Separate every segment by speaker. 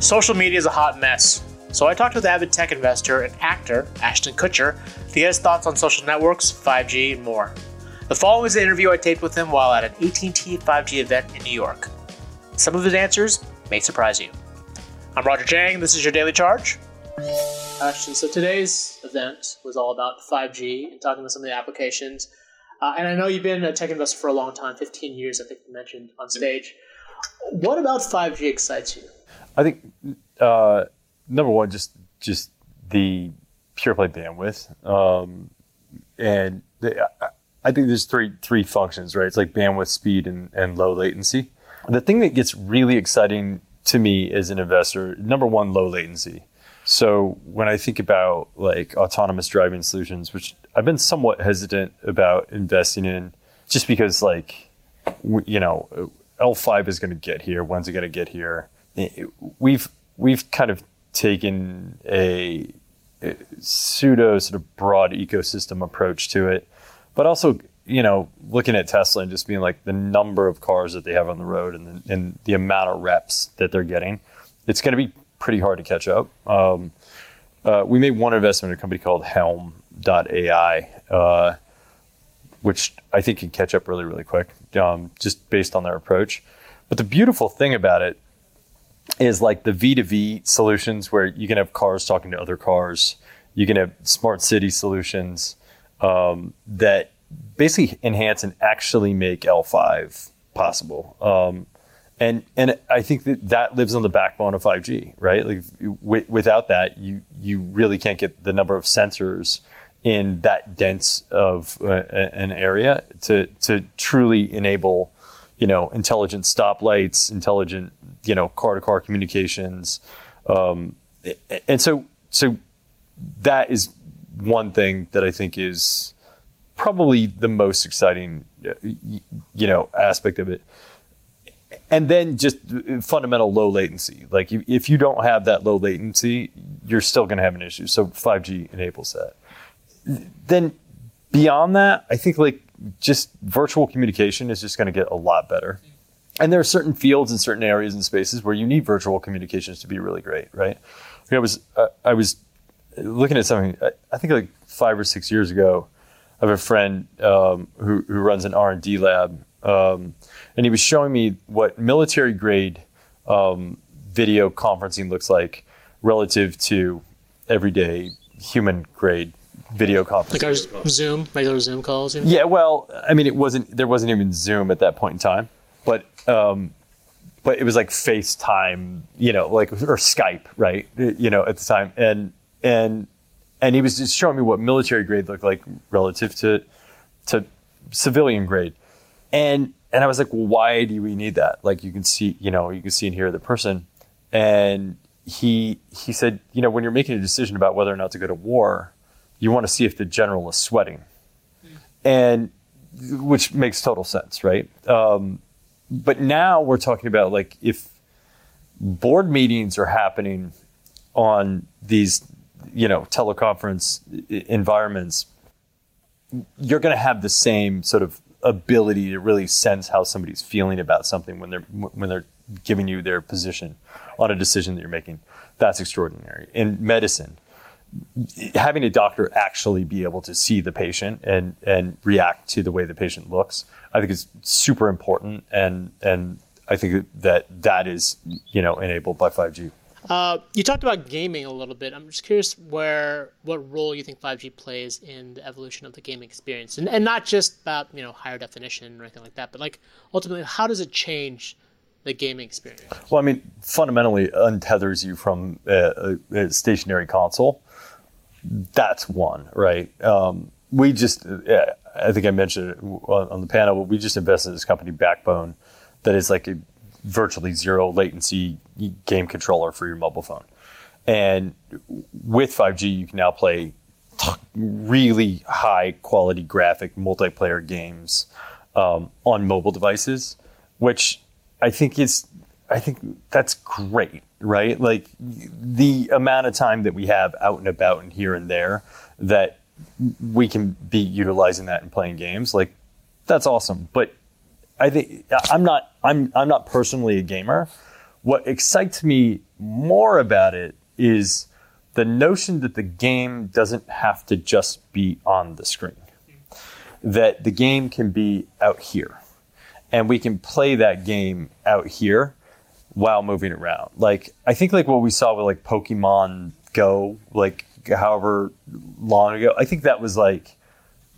Speaker 1: Social media is a hot mess, so I talked with avid tech investor and actor Ashton Kutcher to get his thoughts on social networks, 5G, and more. The following is an interview I taped with him while at an AT&T 5G event in New York. Some of his answers may surprise you. I'm Roger Cheng. This is your daily charge. Ashton, so today's event was all about 5G and talking about some of the applications. Uh, and I know you've been a tech investor for a long time, 15 years, I think you mentioned on stage. What about 5G excites you?
Speaker 2: I think uh, number one, just just the pure play bandwidth, um, and the, I think there's three three functions, right? It's like bandwidth, speed, and, and low latency. The thing that gets really exciting to me as an investor, number one, low latency. So when I think about like autonomous driving solutions, which I've been somewhat hesitant about investing in, just because like you know L5 is going to get here. When's it going to get here? We've we've kind of taken a, a pseudo sort of broad ecosystem approach to it, but also you know looking at Tesla and just being like the number of cars that they have on the road and the, and the amount of reps that they're getting, it's going to be pretty hard to catch up. Um, uh, we made one investment in a company called Helm.ai, uh, which I think can catch up really, really quick, um, just based on their approach. But the beautiful thing about it is like the V2V solutions where you can have cars talking to other cars, you can have smart city solutions um, that basically enhance and actually make L5 possible. Um, and and I think that that lives on the backbone of 5G, right? Like w- without that, you you really can't get the number of sensors in that dense of uh, an area to to truly enable, you know, intelligent stoplights, intelligent you know car to car communications, um, and so so that is one thing that I think is probably the most exciting, you know, aspect of it and then just fundamental low latency. Like if you don't have that low latency, you're still going to have an issue. So 5G enables that. Then beyond that, I think like just virtual communication is just going to get a lot better. And there are certain fields and certain areas and spaces where you need virtual communications to be really great, right? I was uh, I was looking at something. I think like five or six years ago. I have a friend um, who who runs an R and D lab um, and he was showing me what military grade um, video conferencing looks like relative to everyday human grade video conference.
Speaker 1: Like our Zoom, regular Zoom calls.
Speaker 2: You know? Yeah, well, I mean, it wasn't there wasn't even Zoom at that point in time, but um, but it was like FaceTime, you know, like or Skype, right? You know, at the time, and and and he was just showing me what military grade looked like relative to to civilian grade and and I was like, well, why do we need that? Like you can see, you know, you can see and hear the person. And he he said, you know, when you're making a decision about whether or not to go to war, you want to see if the general is sweating, and which makes total sense, right? Um, but now we're talking about like if board meetings are happening on these, you know, teleconference environments, you're going to have the same sort of ability to really sense how somebody's feeling about something when they're when they're giving you their position on a decision that you're making. That's extraordinary. In medicine, having a doctor actually be able to see the patient and and react to the way the patient looks, I think is super important and and I think that that is you know enabled by 5G.
Speaker 1: Uh, you talked about gaming a little bit. I'm just curious where what role you think 5G plays in the evolution of the gaming experience, and, and not just about you know higher definition or anything like that, but like ultimately, how does it change the gaming experience?
Speaker 2: Well, I mean, fundamentally, untethers you from a, a stationary console. That's one, right? Um, we just, I think I mentioned it on the panel, we just invested in this company, Backbone, that is like a virtually zero latency game controller for your mobile phone. And with 5G, you can now play really high quality graphic multiplayer games um, on mobile devices, which I think is, I think that's great, right? Like the amount of time that we have out and about and here and there that we can be utilizing that and playing games, like that's awesome. But I think I'm not I'm I'm not personally a gamer. What excites me more about it is the notion that the game doesn't have to just be on the screen, that the game can be out here. And we can play that game out here while moving around. Like, I think like what we saw with like Pokemon Go, like however long ago, I think that was like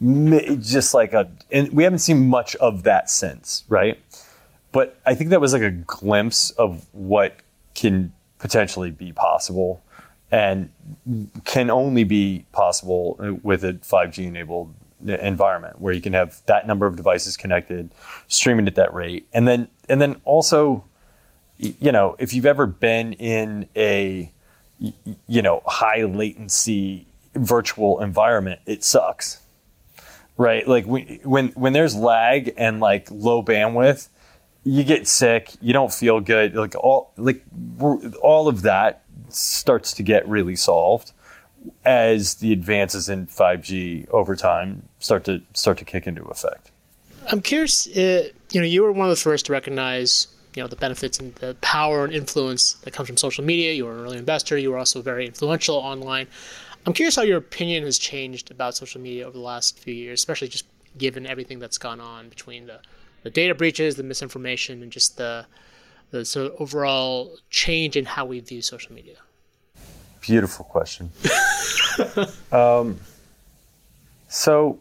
Speaker 2: just like a, and we haven't seen much of that since, right? But I think that was like a glimpse of what can potentially be possible and can only be possible with a 5G enabled environment where you can have that number of devices connected, streaming at that rate. And then and then also you know, if you've ever been in a, you know, high latency virtual environment, it sucks. Right? Like when when there's lag and like low bandwidth, you get sick, you don't feel good, like all like all of that starts to get really solved as the advances in 5G over time start to start to kick into effect.
Speaker 1: I'm curious. Uh, you know, you were one of the first to recognize you know the benefits and the power and influence that comes from social media. You were an early investor. You were also very influential online. I'm curious how your opinion has changed about social media over the last few years, especially just given everything that's gone on between the, the data breaches, the misinformation, and just the the sort of overall change in how we view social media.
Speaker 2: Beautiful question. um, so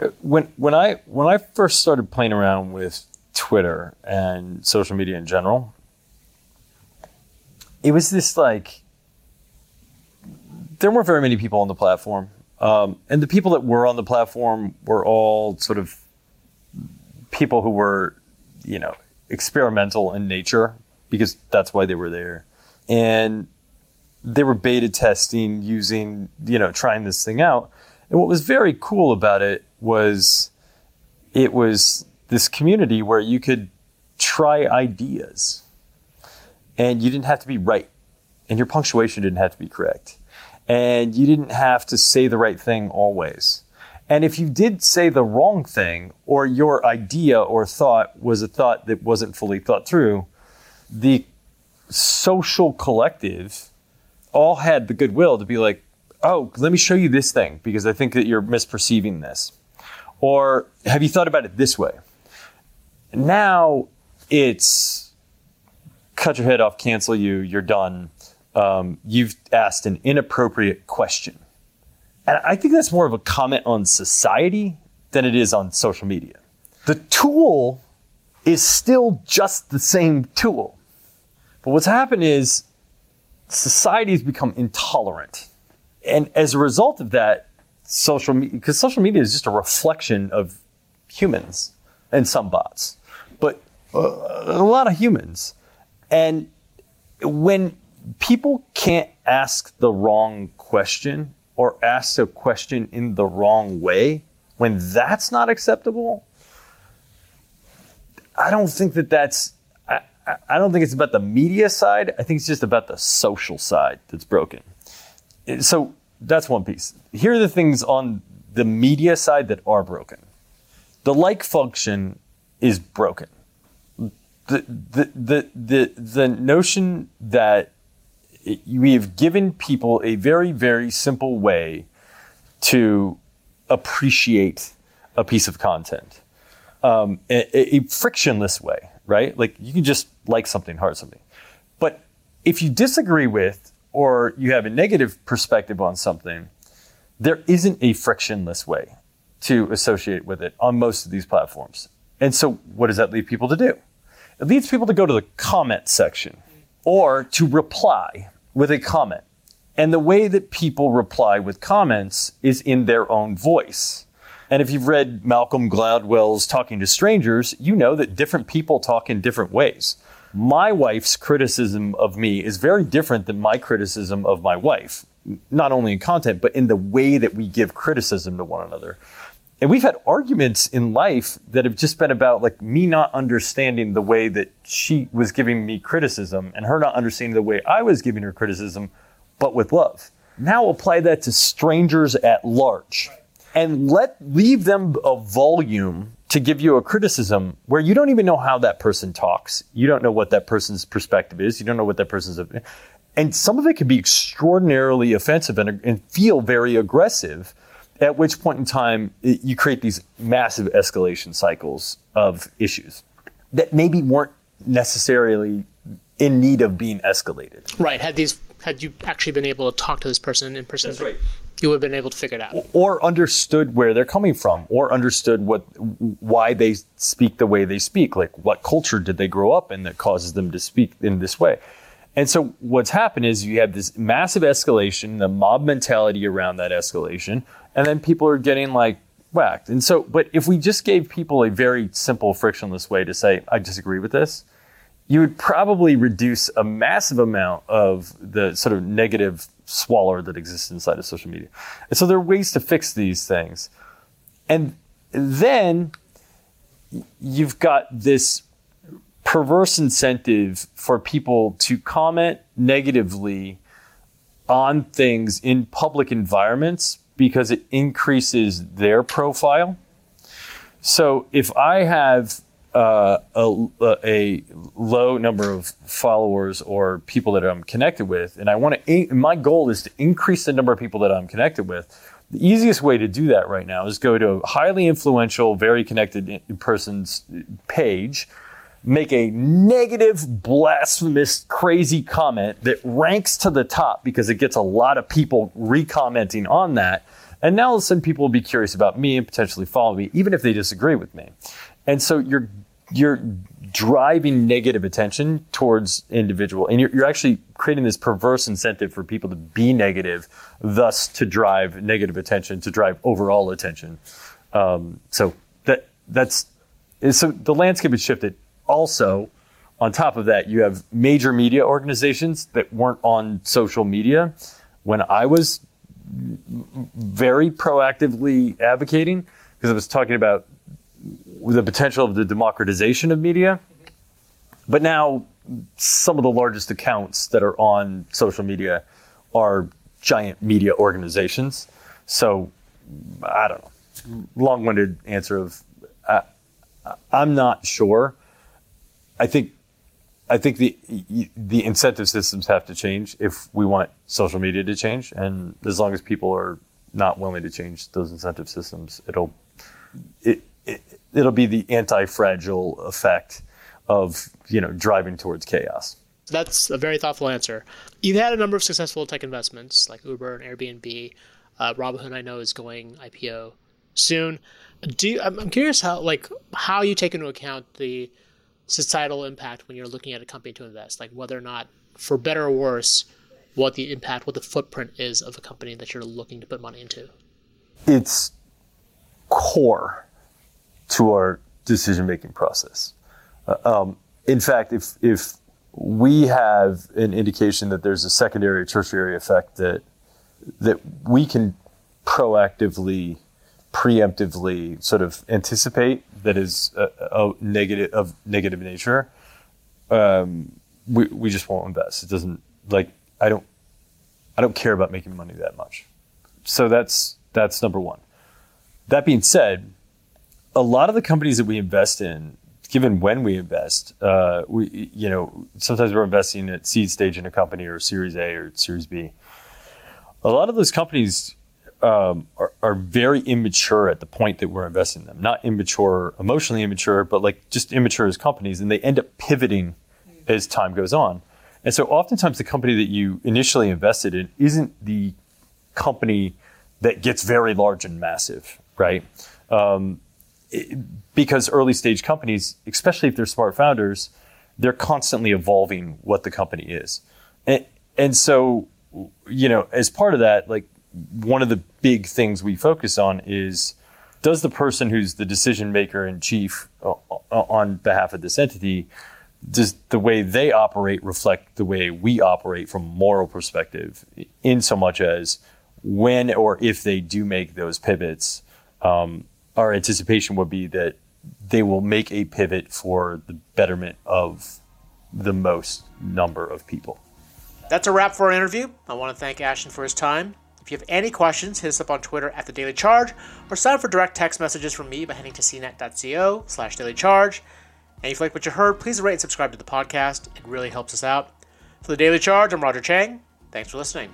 Speaker 2: uh, when when I when I first started playing around with Twitter and social media in general, it was this like there weren't very many people on the platform, um, and the people that were on the platform were all sort of people who were, you know, experimental in nature because that's why they were there, and they were beta testing using, you know, trying this thing out. And what was very cool about it was it was this community where you could try ideas and you didn't have to be right and your punctuation didn't have to be correct and you didn't have to say the right thing always. And if you did say the wrong thing or your idea or thought was a thought that wasn't fully thought through, the social collective all had the goodwill to be like, oh, let me show you this thing because I think that you're misperceiving this. Or have you thought about it this way? Now it's cut your head off, cancel you, you're done. Um, you've asked an inappropriate question. And I think that's more of a comment on society than it is on social media. The tool is still just the same tool. But what's happened is society has become intolerant. And as a result of that, social media, because social media is just a reflection of humans and some bots, but uh, a lot of humans. And when people can't ask the wrong question or ask a question in the wrong way, when that's not acceptable, I don't think that that's I, don't think it's about the media side. I think it's just about the social side that's broken. So that's one piece. Here are the things on the media side that are broken. The like function is broken. The the the the, the notion that we have given people a very very simple way to appreciate a piece of content um, a, a frictionless way, right? Like you can just like something, heart something. But if you disagree with or you have a negative perspective on something, there isn't a frictionless way to associate with it on most of these platforms. And so, what does that lead people to do? It leads people to go to the comment section or to reply with a comment. And the way that people reply with comments is in their own voice. And if you've read Malcolm Gladwell's Talking to Strangers, you know that different people talk in different ways. My wife's criticism of me is very different than my criticism of my wife, not only in content, but in the way that we give criticism to one another. And we've had arguments in life that have just been about like me not understanding the way that she was giving me criticism and her not understanding the way I was giving her criticism, but with love. Now apply that to strangers at large and let leave them a volume to give you a criticism where you don't even know how that person talks. You don't know what that person's perspective is. You don't know what that person's. And some of it can be extraordinarily offensive and, and feel very aggressive. At which point in time, it, you create these massive escalation cycles of issues that maybe weren't necessarily in need of being escalated.
Speaker 1: Right. Had these had you actually been able to talk to this person in person,
Speaker 2: right.
Speaker 1: you would have been able to figure it out.
Speaker 2: or understood where they're coming from or understood what why they speak the way they speak like what culture did they grow up in that causes them to speak in this way and so what's happened is you have this massive escalation the mob mentality around that escalation and then people are getting like whacked and so but if we just gave people a very simple frictionless way to say i disagree with this you would probably reduce a massive amount of the sort of negative swaller that exists inside of social media. And so there are ways to fix these things. And then you've got this perverse incentive for people to comment negatively on things in public environments because it increases their profile. So if I have uh, a, a low number of followers or people that I'm connected with, and I want to. My goal is to increase the number of people that I'm connected with. The easiest way to do that right now is go to a highly influential, very connected person's page, make a negative, blasphemous, crazy comment that ranks to the top because it gets a lot of people recommenting on that. And now all of a sudden people will be curious about me and potentially follow me, even if they disagree with me. And so you're you're driving negative attention towards individual and you're, you're, actually creating this perverse incentive for people to be negative thus to drive negative attention to drive overall attention um, so that that's so the landscape has shifted also on top of that you have major media organizations that weren't on social media when i was very proactively advocating because i was talking about the potential of the democratization of media. But now, some of the largest accounts that are on social media are giant media organizations. So, I don't know. Long winded answer of uh, I'm not sure. I think I think the the incentive systems have to change if we want social media to change, and as long as people are not willing to change those incentive systems, it'll it, it it'll be the anti-fragile effect of you know driving towards chaos.
Speaker 1: That's a very thoughtful answer. You've had a number of successful tech investments like Uber and Airbnb. Uh, Robinhood, I know, is going IPO soon. Do you, I'm, I'm curious how like how you take into account the societal impact when you're looking at a company to invest, like whether or not, for better or worse, what the impact, what the footprint is of a company that you're looking to put money into.
Speaker 2: It's core to our decision making process. Uh, um, in fact, if if we have an indication that there's a secondary or tertiary effect that that we can proactively, preemptively sort of anticipate that is a, a negative of negative nature, um, we we just won't invest. It doesn't like I don't I don't care about making money that much. So that's that's number one. That being said, a lot of the companies that we invest in, given when we invest, uh, we you know sometimes we're investing at seed stage in a company or Series A or Series B. A lot of those companies um, are, are, very immature at the point that we're investing in them. Not immature, emotionally immature, but like just immature as companies, and they end up pivoting as time goes on. And so, oftentimes, the company that you initially invested in isn't the company that gets very large and massive, right? Um, because early stage companies, especially if they're smart founders, they're constantly evolving what the company is. And, and so, you know, as part of that, like one of the big things we focus on is does the person who's the decision maker in chief on behalf of this entity does the way they operate reflect the way we operate from a moral perspective in so much as when or if they do make those pivots um, our anticipation would be that they will make a pivot for the betterment of the most number of people.
Speaker 1: That's a wrap for our interview. I want to thank Ashton for his time. If you have any questions, hit us up on Twitter at The Daily Charge or sign up for direct text messages from me by heading to cnet.co slash daily charge. And if you like what you heard, please rate and subscribe to the podcast. It really helps us out. For The Daily Charge, I'm Roger Cheng. Thanks for listening.